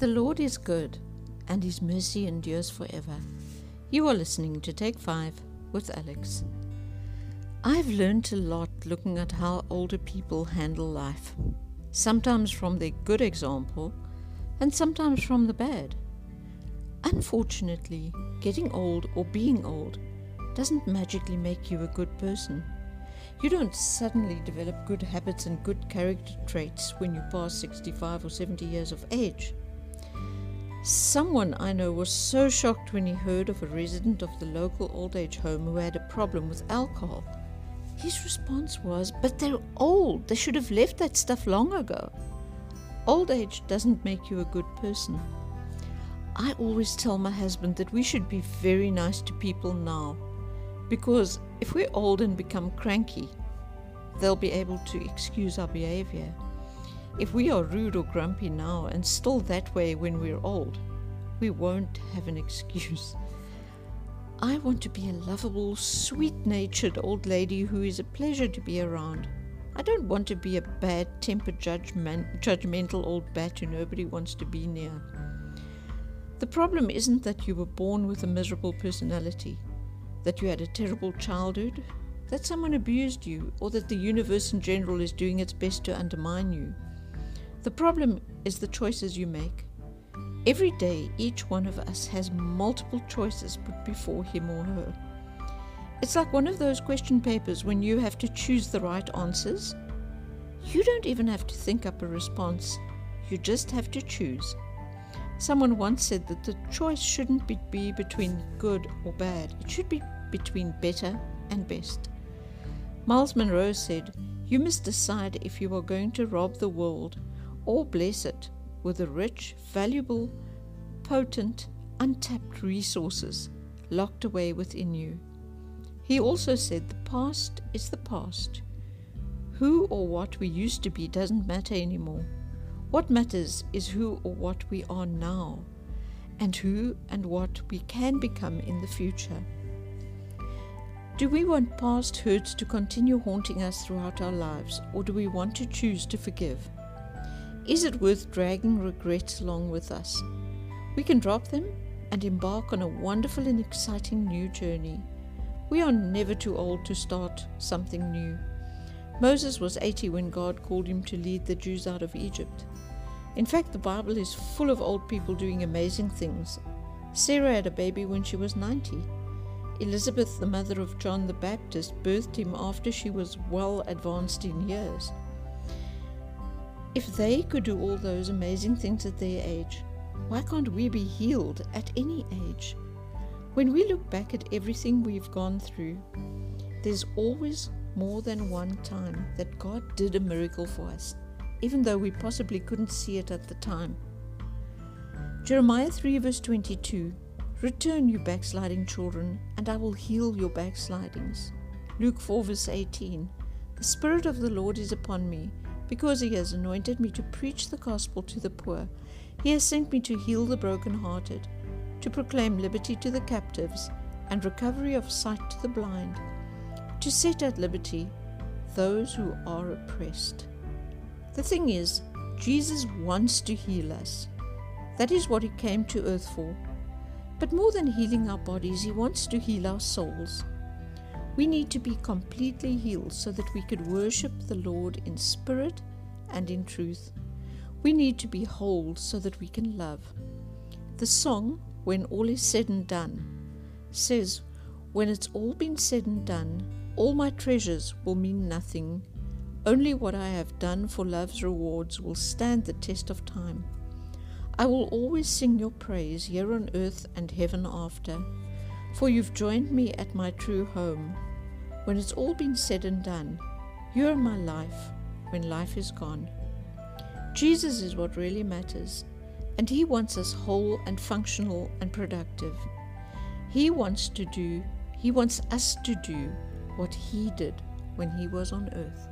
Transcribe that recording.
The Lord is good, and his mercy endures forever. You are listening to Take Five with Alex. I've learned a lot looking at how older people handle life, sometimes from their good example, and sometimes from the bad. Unfortunately, getting old or being old doesn't magically make you a good person. You don't suddenly develop good habits and good character traits when you pass 65 or 70 years of age. Someone I know was so shocked when he heard of a resident of the local old age home who had a problem with alcohol. His response was, But they're old. They should have left that stuff long ago. Old age doesn't make you a good person. I always tell my husband that we should be very nice to people now because if we're old and become cranky, they'll be able to excuse our behavior. If we are rude or grumpy now and still that way when we're old, we won't have an excuse. I want to be a lovable, sweet natured old lady who is a pleasure to be around. I don't want to be a bad tempered, judgment, judgmental old bat who nobody wants to be near. The problem isn't that you were born with a miserable personality that you had a terrible childhood, that someone abused you, or that the universe in general is doing its best to undermine you. The problem is the choices you make. Every day, each one of us has multiple choices put before him or her. It's like one of those question papers when you have to choose the right answers. You don't even have to think up a response, you just have to choose. Someone once said that the choice shouldn't be between good or bad, it should be between better and best. Myles Munroe said, You must decide if you are going to rob the world or bless it with the rich, valuable, potent, untapped resources locked away within you. He also said, The past is the past. Who or what we used to be doesn't matter anymore. What matters is who or what we are now, and who and what we can become in the future. Do we want past hurts to continue haunting us throughout our lives, or do we want to choose to forgive? Is it worth dragging regrets along with us? We can drop them and embark on a wonderful and exciting new journey. We are never too old to start something new. Moses was 80 when God called him to lead the Jews out of Egypt. In fact, the Bible is full of old people doing amazing things. Sarah had a baby when she was 90. Elizabeth, the mother of John the Baptist, birthed him after she was well advanced in years. If they could do all those amazing things at their age, why can't we be healed at any age? When we look back at everything we've gone through, there's always more than one time that God did a miracle for us even though we possibly couldn't see it at the time. Jeremiah 3, verse 22 Return, you backsliding children, and I will heal your backslidings. Luke 4, verse 18 The Spirit of the Lord is upon me, because He has anointed me to preach the gospel to the poor. He has sent me to heal the brokenhearted, to proclaim liberty to the captives, and recovery of sight to the blind, to set at liberty those who are oppressed. The thing is, Jesus wants to heal us. That is what He came to earth for. But more than healing our bodies, He wants to heal our souls. We need to be completely healed so that we could worship the Lord in spirit and in truth. We need to be whole so that we can love. The song, When All Is Said and Done, says, When it's all been said and done, all my treasures will mean nothing only what I have done for love's rewards will stand the test of time. I will always sing your praise here on earth and heaven after, for you've joined me at my true home. When it's all been said and done, you're my life when life is gone. Jesus is what really matters, and He wants us whole and functional and productive. He wants to do, He wants us to do what He did when He was on earth.